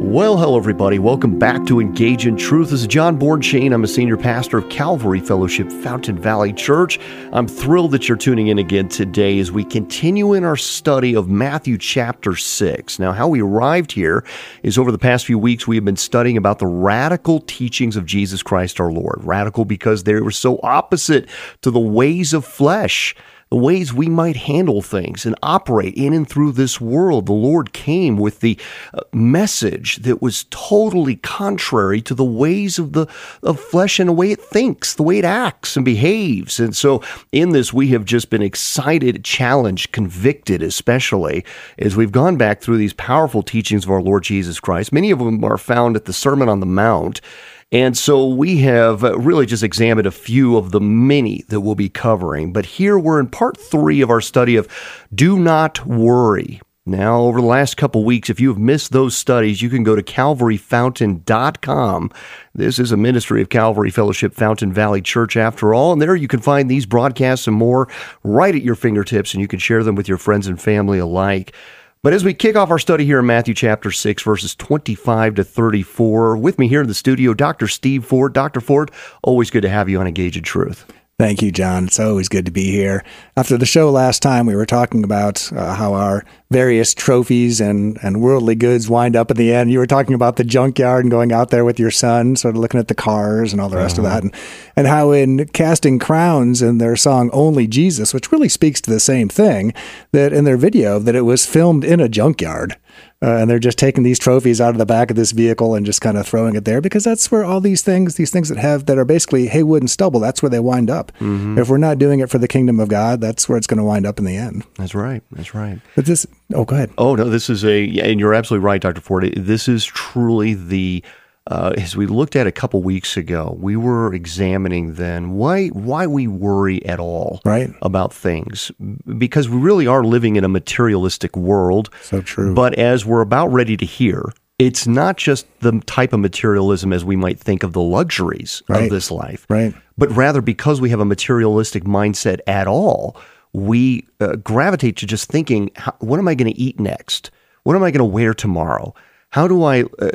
Well, hello, everybody. Welcome back to Engage in Truth. This is John Bornschein. I'm a senior pastor of Calvary Fellowship Fountain Valley Church. I'm thrilled that you're tuning in again today as we continue in our study of Matthew chapter 6. Now, how we arrived here is over the past few weeks, we have been studying about the radical teachings of Jesus Christ our Lord. Radical because they were so opposite to the ways of flesh the ways we might handle things and operate in and through this world. The Lord came with the uh, message that was totally contrary to the ways of the of flesh and the way it thinks, the way it acts and behaves. And so in this we have just been excited, challenged, convicted especially as we've gone back through these powerful teachings of our Lord Jesus Christ. Many of them are found at the Sermon on the Mount. And so we have uh, really just examined a few of the many that we'll be covering. But here we're in part three of our study of Do Not Worry. Now, over the last couple weeks, if you have missed those studies, you can go to calvaryfountain.com. This is a ministry of Calvary Fellowship Fountain Valley Church, after all. And there you can find these broadcasts and more right at your fingertips, and you can share them with your friends and family alike. But as we kick off our study here in Matthew chapter 6, verses 25 to 34, with me here in the studio, Dr. Steve Ford. Dr. Ford, always good to have you on Engage in Truth. Thank you, John. It's always good to be here. After the show last time, we were talking about uh, how our various trophies and, and worldly goods wind up at the end. You were talking about the junkyard and going out there with your son, sort of looking at the cars and all the rest uh-huh. of that. And, and how in Casting Crowns in their song Only Jesus, which really speaks to the same thing, that in their video, that it was filmed in a junkyard. Uh, and they're just taking these trophies out of the back of this vehicle and just kind of throwing it there because that's where all these things, these things that have that are basically hay, wood, and stubble, that's where they wind up. Mm-hmm. If we're not doing it for the kingdom of God, that's where it's going to wind up in the end. That's right. That's right. But this, oh, go ahead. Oh no, this is a, and you're absolutely right, Doctor Ford. This is truly the uh, as we looked at a couple weeks ago, we were examining then why why we worry at all right. about things because we really are living in a materialistic world. So true. But as we're about ready to hear, it's not just the type of materialism as we might think of the luxuries right. of this life, right? But rather because we have a materialistic mindset at all, we uh, gravitate to just thinking, what am I going to eat next? What am I going to wear tomorrow? How do I uh,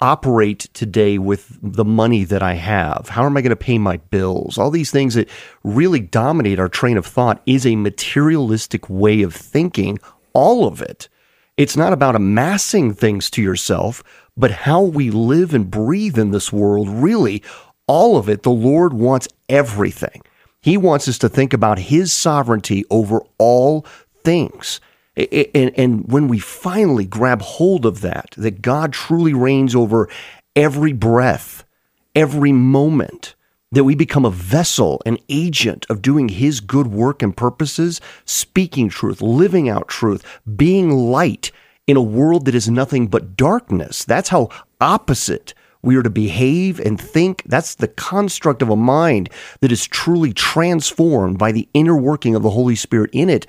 operate today with the money that I have? How am I going to pay my bills? All these things that really dominate our train of thought is a materialistic way of thinking, all of it. It's not about amassing things to yourself, but how we live and breathe in this world, really, all of it. The Lord wants everything. He wants us to think about His sovereignty over all things. And, and when we finally grab hold of that, that God truly reigns over every breath, every moment, that we become a vessel, an agent of doing His good work and purposes, speaking truth, living out truth, being light in a world that is nothing but darkness. That's how opposite we are to behave and think. That's the construct of a mind that is truly transformed by the inner working of the Holy Spirit in it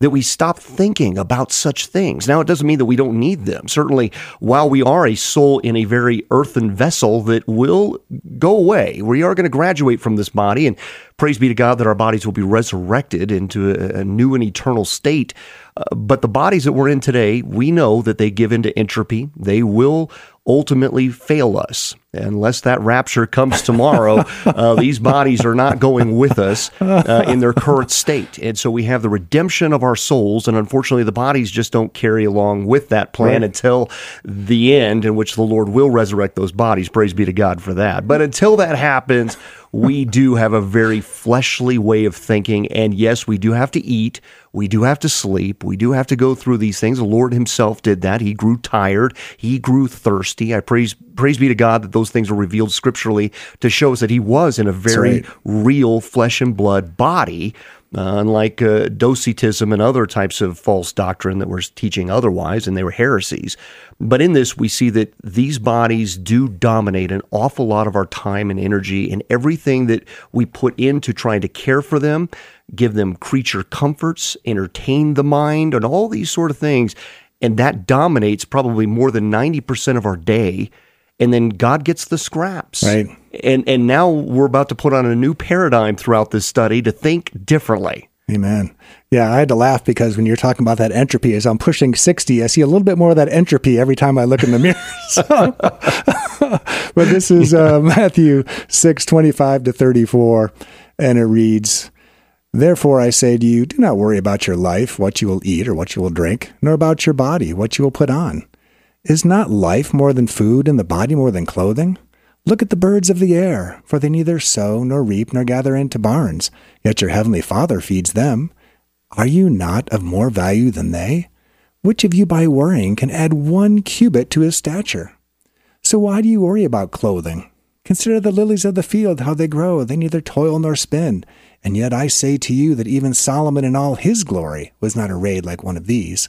that we stop thinking about such things. Now, it doesn't mean that we don't need them. Certainly, while we are a soul in a very earthen vessel that will go away, we are going to graduate from this body, and praise be to God that our bodies will be resurrected into a, new and eternal state. Uh, but the bodies that we're in today, we know that they give into entropy. They will ultimately fail us. Unless that rapture comes tomorrow, uh, these bodies are not going with us uh, in their current state. And so we have the redemption of our souls, and unfortunately, the bodies just don't carry along with that plan right. until the end, in which the Lord will resurrect those bodies. Praise be to God for that. But until that happens, we do have a very fleshly way of thinking. And yes, we do have to eat. We do have to sleep. We do have to go through these things. The Lord Himself did that. He grew tired. He grew thirsty. I praise praise be to God that those things are revealed scripturally to show us that He was in a very right. real flesh and blood body. Uh, unlike uh, Docetism and other types of false doctrine that were teaching otherwise, and they were heresies. But in this, we see that these bodies do dominate an awful lot of our time and energy, and everything that we put into trying to care for them give them creature comforts, entertain the mind, and all these sort of things. And that dominates probably more than 90% of our day. And then God gets the scraps. Right. And and now we're about to put on a new paradigm throughout this study to think differently. Amen. Yeah, I had to laugh because when you're talking about that entropy, as I'm pushing 60, I see a little bit more of that entropy every time I look in the mirror. So, but this is uh, Matthew 6, 25 to 34, and it reads, Therefore I say to you, do not worry about your life, what you will eat or what you will drink, nor about your body, what you will put on. Is not life more than food, and the body more than clothing? Look at the birds of the air, for they neither sow nor reap nor gather into barns, yet your heavenly Father feeds them. Are you not of more value than they? Which of you by worrying can add one cubit to his stature? So why do you worry about clothing? Consider the lilies of the field, how they grow, they neither toil nor spin. And yet I say to you that even Solomon in all his glory was not arrayed like one of these.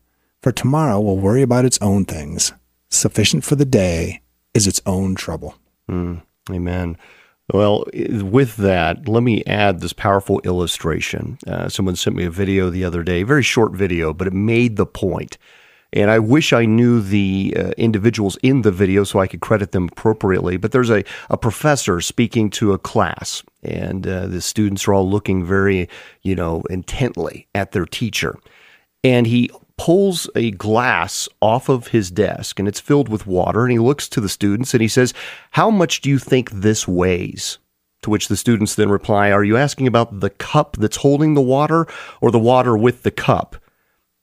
for tomorrow will worry about its own things. Sufficient for the day is its own trouble. Mm. Amen. Well, with that, let me add this powerful illustration. Uh, someone sent me a video the other day, very short video, but it made the point. And I wish I knew the uh, individuals in the video so I could credit them appropriately. But there's a, a professor speaking to a class, and uh, the students are all looking very, you know, intently at their teacher. And he pulls a glass off of his desk and it's filled with water. And he looks to the students and he says, How much do you think this weighs? To which the students then reply, Are you asking about the cup that's holding the water or the water with the cup?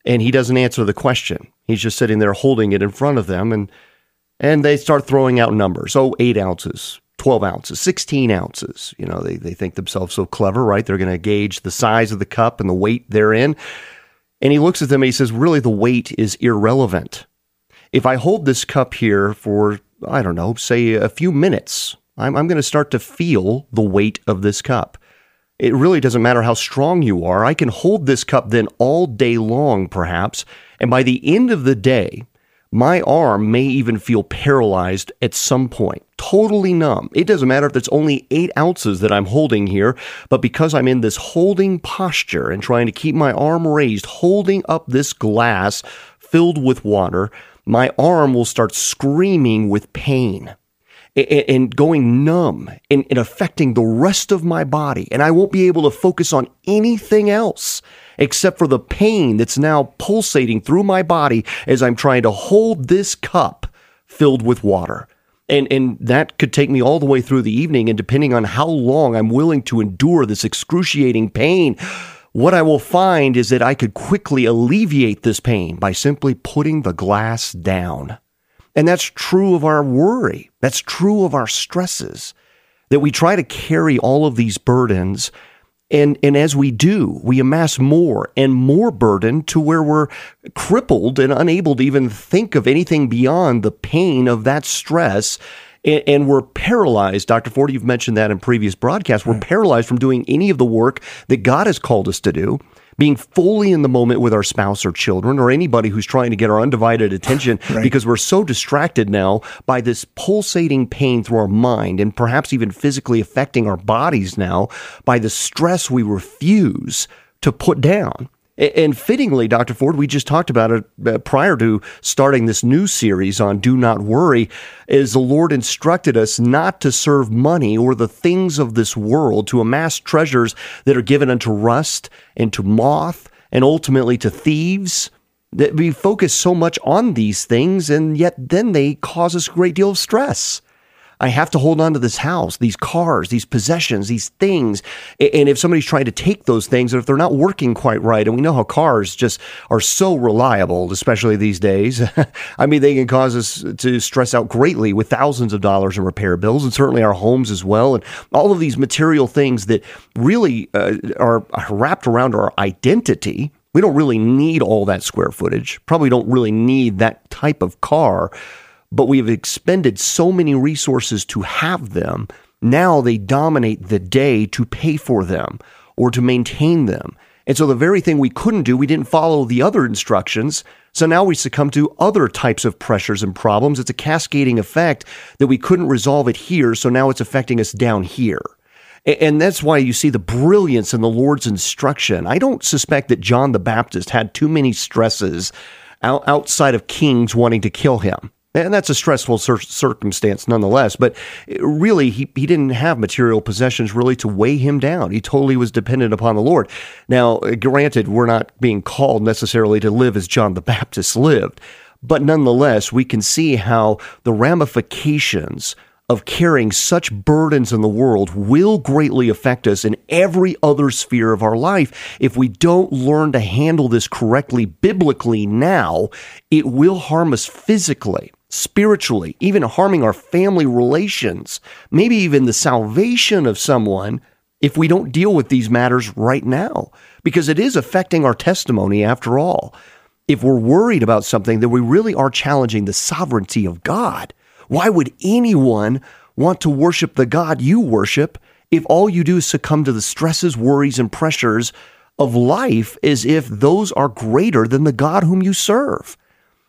And he doesn't answer the question. He's just sitting there holding it in front of them. And, and they start throwing out numbers. Oh, eight ounces, 12 ounces, 16 ounces. You know, they, they think themselves so clever, right? They're going to gauge the size of the cup and the weight therein. And he looks at them and he says, Really, the weight is irrelevant. If I hold this cup here for, I don't know, say a few minutes, I'm, I'm going to start to feel the weight of this cup. It really doesn't matter how strong you are. I can hold this cup then all day long, perhaps. And by the end of the day, my arm may even feel paralyzed at some point, totally numb. It doesn't matter if it's only eight ounces that I'm holding here, but because I'm in this holding posture and trying to keep my arm raised, holding up this glass filled with water, my arm will start screaming with pain and going numb and, affecting the rest of my body. And I won't be able to focus on anything else except for the pain that's now pulsating through my body as I'm trying to hold this cup filled with water. And, and that could take me all the way through the evening. And depending on how long I'm willing to endure this excruciating pain, what I will find is that I could quickly alleviate this pain by simply putting the glass down. And that's true of our worry. That's true of our stresses. That we try to carry all of these burdens and, and as we do, we amass more and more burden to where we're crippled and unable to even think of anything beyond the pain of that stress. And, and we're paralyzed. Dr. Ford, you've mentioned that in previous broadcasts. We're paralyzed from doing any of the work that God has called us to do being fully in the moment with our spouse or children or anybody who's trying to get our undivided attention right. because we're so distracted now by this pulsating pain through our mind and perhaps even physically affecting our bodies now by the stress we refuse to put down. And fittingly, Dr. Ford, we just talked about it uh, prior to starting this new series on Do Not Worry, is the Lord instructed us not to serve money or the things of this world, to amass treasures that are given unto rust and to moth and ultimately to thieves. That we focus so much on these things, and yet then they cause us a great deal of stress. I have to hold on to this house, these cars, these possessions, these things. And if somebody's trying to take those things, and if they're not working quite right, and we know how cars just are so reliable, especially these days, I mean, they can cause us to stress out greatly with thousands of dollars in repair bills, and certainly our homes as well, and all of these material things that really uh, are wrapped around our identity. We don't really need all that square footage, probably don't really need that type of car. But we have expended so many resources to have them. Now they dominate the day to pay for them or to maintain them. And so the very thing we couldn't do, we didn't follow the other instructions. So now we succumb to other types of pressures and problems. It's a cascading effect that we couldn't resolve it here. So now it's affecting us down here. And that's why you see the brilliance in the Lord's instruction. I don't suspect that John the Baptist had too many stresses outside of kings wanting to kill him. And that's a stressful cir- circumstance nonetheless. But really, he, he didn't have material possessions really to weigh him down. He totally was dependent upon the Lord. Now, uh, granted, we're not being called necessarily to live as John the Baptist lived. But nonetheless, we can see how the ramifications of carrying such burdens in the world will greatly affect us in every other sphere of our life. If we don't learn to handle this correctly biblically now, it will harm us physically spiritually, even harming our family relations, maybe even the salvation of someone if we don't deal with these matters right now, because it is affecting our testimony after all. If we're worried about something, then we really are challenging the sovereignty of God. Why would anyone want to worship the God you worship if all you do is succumb to the stresses, worries, and pressures of life as if those are greater than the God whom you serve?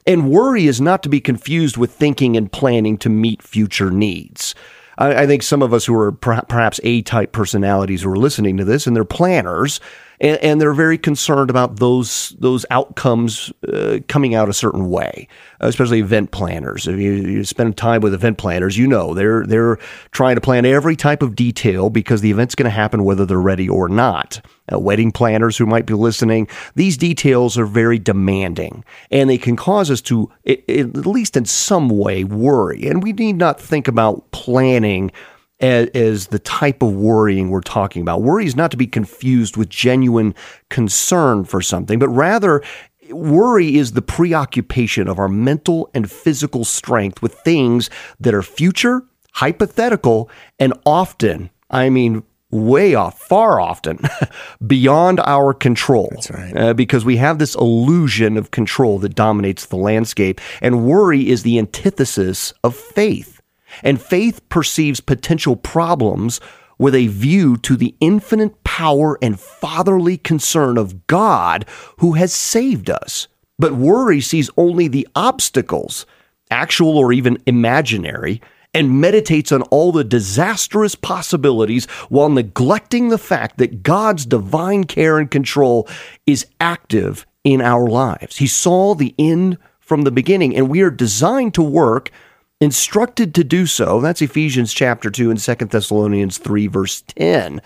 And worry is not to be confused with thinking and planning to meet future needs. I, I think some of us who are per- perhaps A type personalities who are listening to this and they're planners and, and they're very concerned about those those outcomes uh, coming out a certain way, especially event planners. If you, you spend time with event planners, you know they're they're trying to plan every type of detail because the event's going to happen whether they're ready or not. Uh, wedding planners who might be listening, these details are very demanding and they can cause us to, at least in some way, worry. And we need not think about planning as, as, the type of worrying we're talking about. Worry is not to be confused with genuine concern for something, but rather worry is the preoccupation of our mental and physical strength with things that are future, hypothetical, and often, I mean, way off, far often beyond our control. That's right. Uh, because we have this illusion of control that dominates the landscape. And worry is the antithesis of faith. And faith perceives potential problems with a view to the infinite power and fatherly concern of God who has saved us. But worry sees only the obstacles, actual or even imaginary, and meditates on all the disastrous possibilities while neglecting the fact that God's divine care and control is active in our lives. He saw the end from the beginning, and we are designed to work instructed to do so. That's Ephesians chapter 2 and 2 Thessalonians 3, verse 10.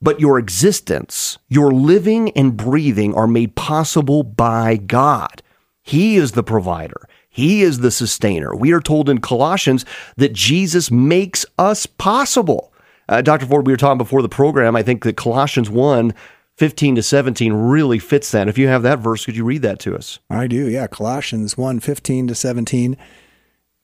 But your existence, your living and breathing are made possible by God. He is the provider. He is the sustainer. We are told in Colossians that Jesus makes us possible. Uh, Dr. Ford, we were talking before the program. I think that Colossians 1 15 to 17 really fits that. If you have that verse, could you read that to us? I do, yeah. Colossians 1 15 to 17.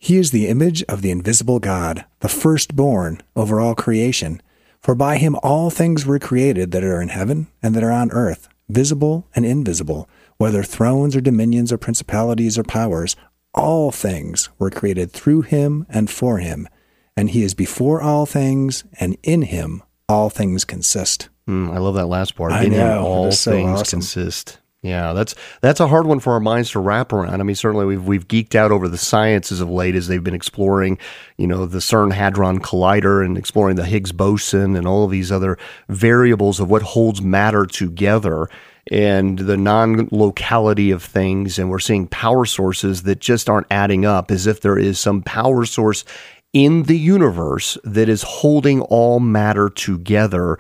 He is the image of the invisible God, the firstborn over all creation. For by him all things were created that are in heaven and that are on earth, visible and invisible, whether thrones or dominions or principalities or powers. All things were created through him and for him. And he is before all things, and in him all things consist. Mm, I love that last part. I in know, him all so things awesome. consist. Yeah, that's that's a hard one for our minds to wrap around. I mean, certainly we've we've geeked out over the sciences of late as they've been exploring, you know, the CERN Hadron Collider and exploring the Higgs boson and all of these other variables of what holds matter together and the non-locality of things and we're seeing power sources that just aren't adding up as if there is some power source in the universe that is holding all matter together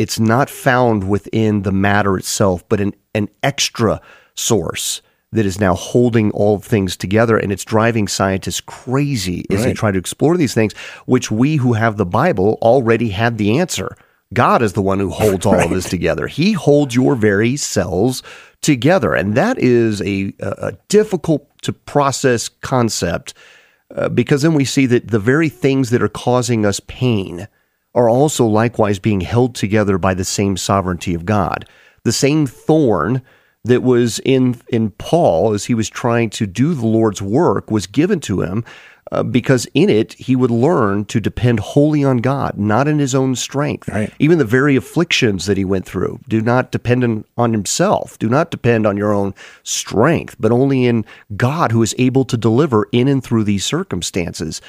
it's not found within the matter itself, but an, an extra source that is now holding all things together and it's driving scientists crazy as they try to explore these things, which we who have the Bible already had the answer. God is the one who holds all of this together. He holds your very cells together. And that is a, a a difficult to process concept uh, because then we see that the very things that are causing us pain are also likewise being held together by the same sovereignty of God. The same thorn that was in in Paul as he was trying to do the Lord's work was given to him uh, because in it he would learn to depend wholly on God, not in his own strength. Right. Even the very afflictions that he went through, do not depend on, on himself, do not depend on your own strength, but only in God who is able to deliver in and through these circumstances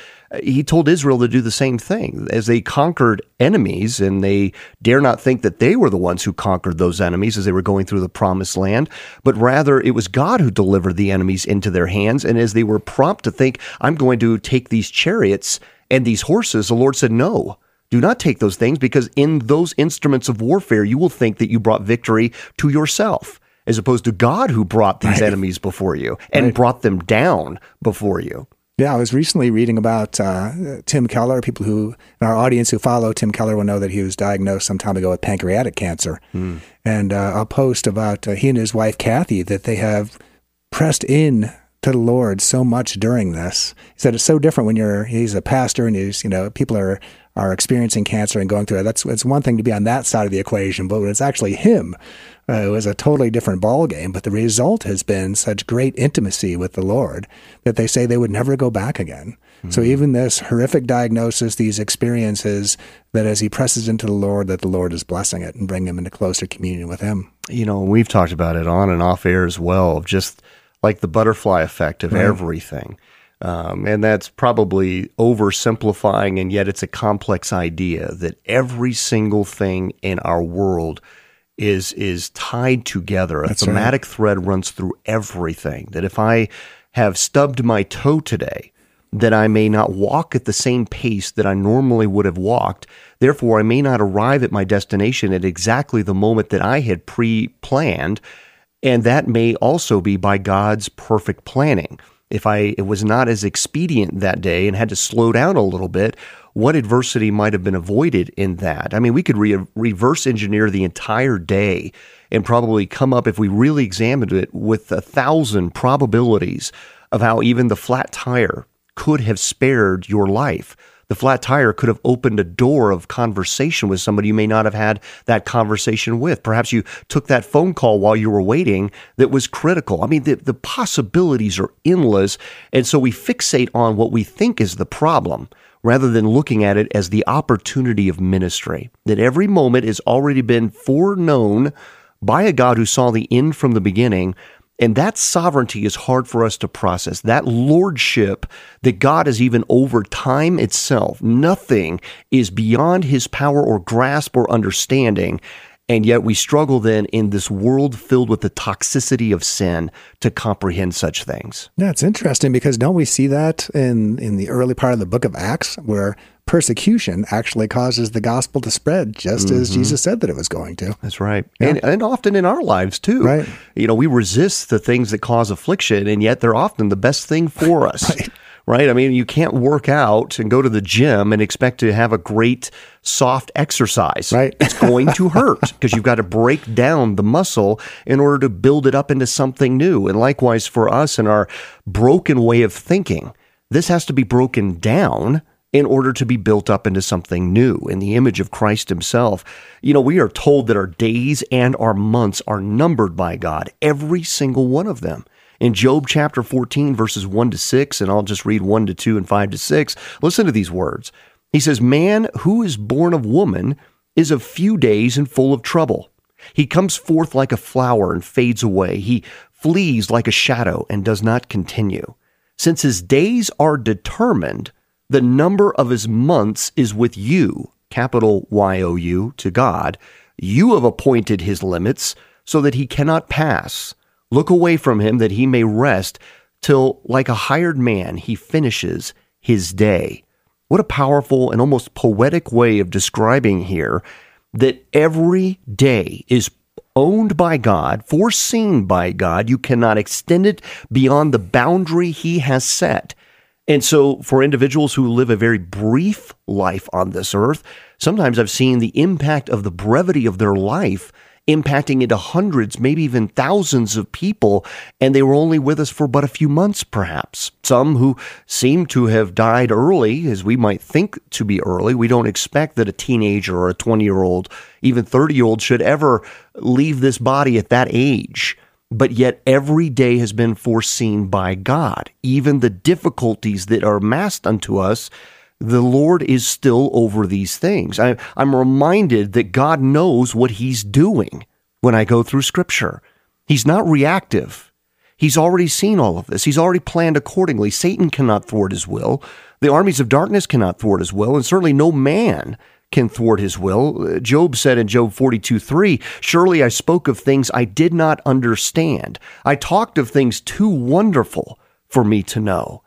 he told Israel to do the same thing as they conquered enemies, and they dare not think that they were the ones who conquered those enemies as they were going through the promised land, but rather it was God who delivered the enemies into their hands. And as they were prompt to think, I'm going to take these chariots and these horses, the Lord said, No. Do not take those things because in those instruments of warfare, you will think that you brought victory to yourself as opposed to God who brought these right. enemies before you and right. brought them down before you. Yeah, I was recently reading about uh, Tim Keller. People who in our audience who follow Tim Keller will know that he was diagnosed some time ago with pancreatic cancer. Mm. And uh, a post about uh, he and his wife Kathy that they have pressed in to the Lord so much during this. He said it's so different when you're he's a pastor and he's you know people are are experiencing cancer and going through it. That's it's one thing to be on that side of the equation, but when it's actually him uh, it was a totally different ball game, but the result has been such great intimacy with the Lord that they say they would never go back again. Mm-hmm. So even this horrific diagnosis, these experiences, that as he presses into the Lord, that the Lord is blessing it and bringing him into closer communion with Him. You know, we've talked about it on and off air as well, of just like the butterfly effect of right. everything. Um, and that's probably oversimplifying, and yet it's a complex idea that every single thing in our world is is tied together. A That's thematic right. thread runs through everything. That if I have stubbed my toe today, that I may not walk at the same pace that I normally would have walked. Therefore, I may not arrive at my destination at exactly the moment that I had pre planned. And that may also be by God's perfect planning. If I it was not as expedient that day and had to slow down a little bit, what adversity might have been avoided in that. I mean, we could re- reverse engineer the entire day and probably come up, if we really examined it, with a thousand probabilities of how even the flat tire could have spared your life. The flat tire could have opened a door of conversation with somebody you may not have had that conversation with. Perhaps you took that phone call while you were waiting that was critical. I mean, the, the possibilities are endless. And so we fixate on what we think is the problem rather than looking at it as the opportunity of ministry. That every moment has already been foreknown by a God who saw the end from the beginning. And that sovereignty is hard for us to process. That lordship that God is even over time itself. Nothing is beyond his power or grasp or understanding. And yet we struggle then in this world filled with the toxicity of sin to comprehend such things. Yeah, it's interesting because don't we see that in, in the early part of the book of Acts where persecution actually causes the gospel to spread just mm-hmm. as Jesus said that it was going to. That's right. Yeah. And, and often in our lives too. Right. You know, we resist the things that cause affliction and yet they're often the best thing for us. right right? I mean, you can't work out and go to the gym and expect to have a great soft exercise. Right. it's going to hurt because you've got to break down the muscle in order to build it up into something new. And likewise for us in our broken way of thinking, this has to be broken down in order to be built up into something new in the image of Christ Himself. You know, we are told that our days and our months are numbered by God, every single one of them. In Job chapter 14, verses 1 to 6, and I'll just read 1 to 2 and 5 to 6, listen to these words. He says, Man who is born of woman is of few days and full of trouble. He comes forth like a flower and fades away. He flees like a shadow and does not continue. Since his days are determined, the number of his months is with you, capital Y O U, to God. You have appointed his limits so that he cannot pass. Look away from him that he may rest till, like a hired man, he finishes his day. What a powerful and almost poetic way of describing here that every day is owned by God, foreseen by God. You cannot extend it beyond the boundary He has set. And so, for individuals who live a very brief life on this earth, sometimes I've seen the impact of the brevity of their life impacting into hundreds, maybe even thousands of people, and they were only with us for but a few months, perhaps. Some who seem to have died early, as we might think to be early. We don't expect that a teenager or a 20 year old, even 30 year old, should ever leave this body at that age. But yet every day has been foreseen by God. Even the difficulties that are massed unto us, the Lord is still over these things. I, am reminded that God knows what He's doing when I go through Scripture. He's not reactive. He's already seen all of this. He's already planned accordingly. Satan cannot thwart his will. The armies of darkness cannot thwart his will, and certainly no man can thwart his will. Job said in Job 42 3, Surely I spoke of things I did not understand. I talked of things too wonderful for me to know.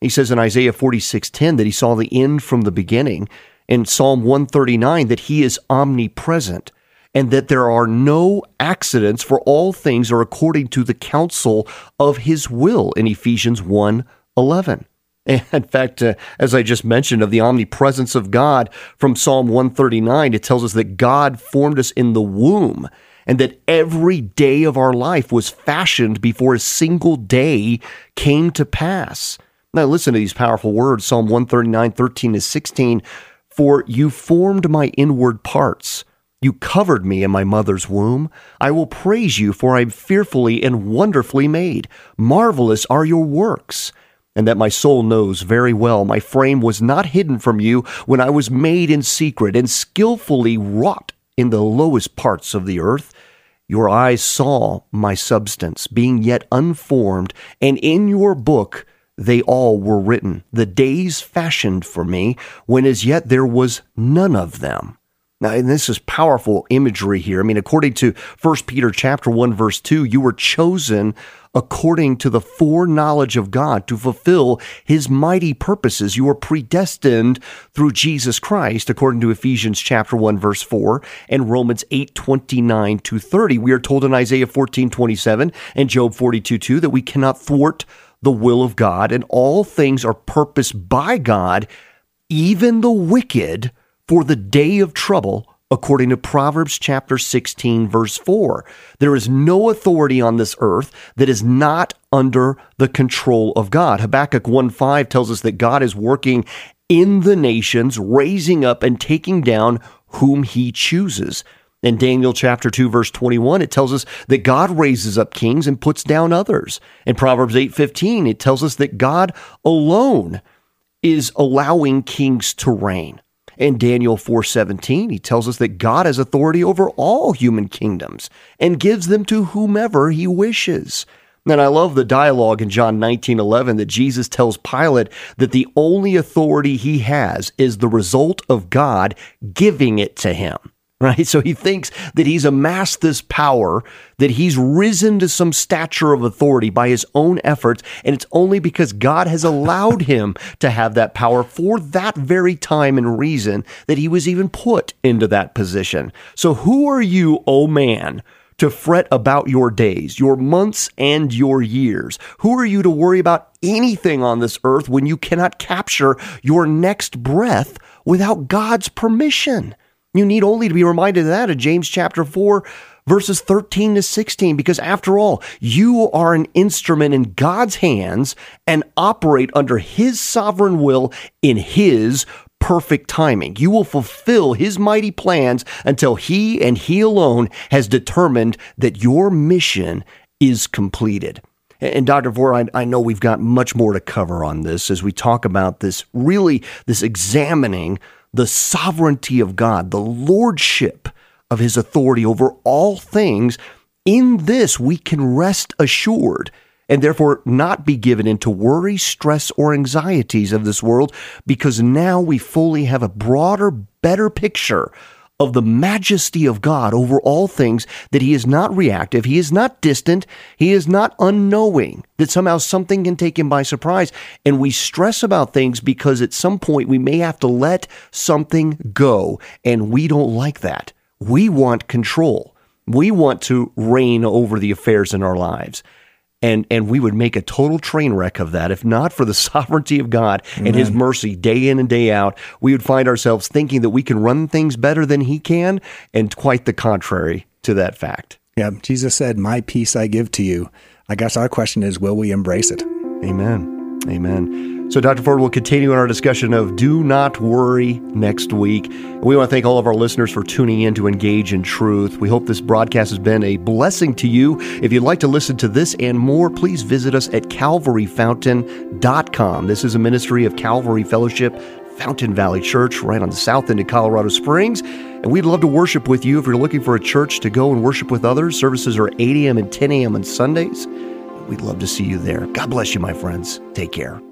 He says in Isaiah 46 10 that he saw the end from the beginning. In Psalm 139 that he is omnipresent and that there are no accidents for all things are according to the counsel of his will in Ephesians 1 11. In fact, uh, as I just mentioned, of the omnipresence of God from Psalm 139, it tells us that God formed us in the womb and that every day of our life was fashioned before a single day came to pass. Now, listen to these powerful words Psalm 139, 13 to 16. For you formed my inward parts. You covered me in my mother's womb. I will praise you, for I am fearfully and wonderfully made. Marvelous are your works and that my soul knows very well my frame was not hidden from you when I was made in secret and skillfully wrought in the lowest parts of the earth. Your eyes saw my substance, being yet unformed, and in your book they all were written, the days fashioned for me, when as yet there was none of them. Now, and this is powerful imagery here. I mean, according to 1 Peter chapter 1 verse 2, you were chosen according to the foreknowledge of God to fulfill his mighty purposes. You are predestined through Jesus Christ, according to Ephesians chapter 1 verse 4 and Romans 8 29 to 30. We are told in Isaiah 14 27 and Job 42 2 that we cannot thwart the will of God and all things are purposed by God, even the wicked for the day of trouble, according to Proverbs chapter 16, verse 4. There is no authority on this earth that is not under the control of God. Habakkuk 1 5 tells us that God is working in the nations, raising up and taking down whom he chooses. In Daniel chapter 2 verse 21 it tells us that God raises up kings and puts down others. In Proverbs 8:15 it tells us that God alone is allowing kings to reign. In Daniel 4:17, he tells us that God has authority over all human kingdoms and gives them to whomever he wishes. And I love the dialogue in John 19:11 that Jesus tells Pilate that the only authority he has is the result of God giving it to him right? So he thinks that he's amassed this power, that he's risen to some stature of authority by his own efforts, and it's only because God has allowed him to have that power for that very time and reason that he was even put into that position. So who are you, oh man? To fret about your days, your months, and your years? Who are you to worry about anything on this earth when you cannot capture your next breath without God's permission? You need only to be reminded of that in James chapter 4, verses 13 to 16, because after all, you are an instrument in God's hands and operate under His sovereign will in His perfect timing. You will fulfill His mighty plans until He and He alone has determined that your mission is completed. And Dr. Ford, I, I, know we've got much more to cover on this as we talk about this really, this examining the sovereignty of God, the lordship of his authority over all things, in this we can rest assured and therefore not be given into worry, stress, or anxieties of this world because now we fully have a broader, better picture of the majesty of God over all things, that he is not reactive, he is not distant, he is not unknowing, that somehow something can take him by surprise. And we stress about things because at some point we may have to let something go, and we don't like that. We want control. We want to reign over the affairs in our lives and and we would make a total train wreck of that if not for the sovereignty of God Amen. and his mercy day in and day out. We would find ourselves thinking that we can run things better than he can and quite the contrary to that fact. Yeah Jesus said my peace I give to you. I guess our question is will we embrace it? Amen. Amen So, Dr. Ford will continue in our discussion of Do Not Worry next week. We want to thank all of our listeners for tuning in to engage in truth. We hope this broadcast has been a blessing to you. If you'd like to listen to this and more, please visit us at calvaryfountain.com. This is a ministry of Calvary Fellowship, Fountain Valley Church, right on the south end of Colorado Springs. And we'd love to worship with you if you're looking for a church to go and worship with others. Services are 8 a.m. and 10 a.m. on Sundays. We'd love to see you there. God bless you, my friends. Take care.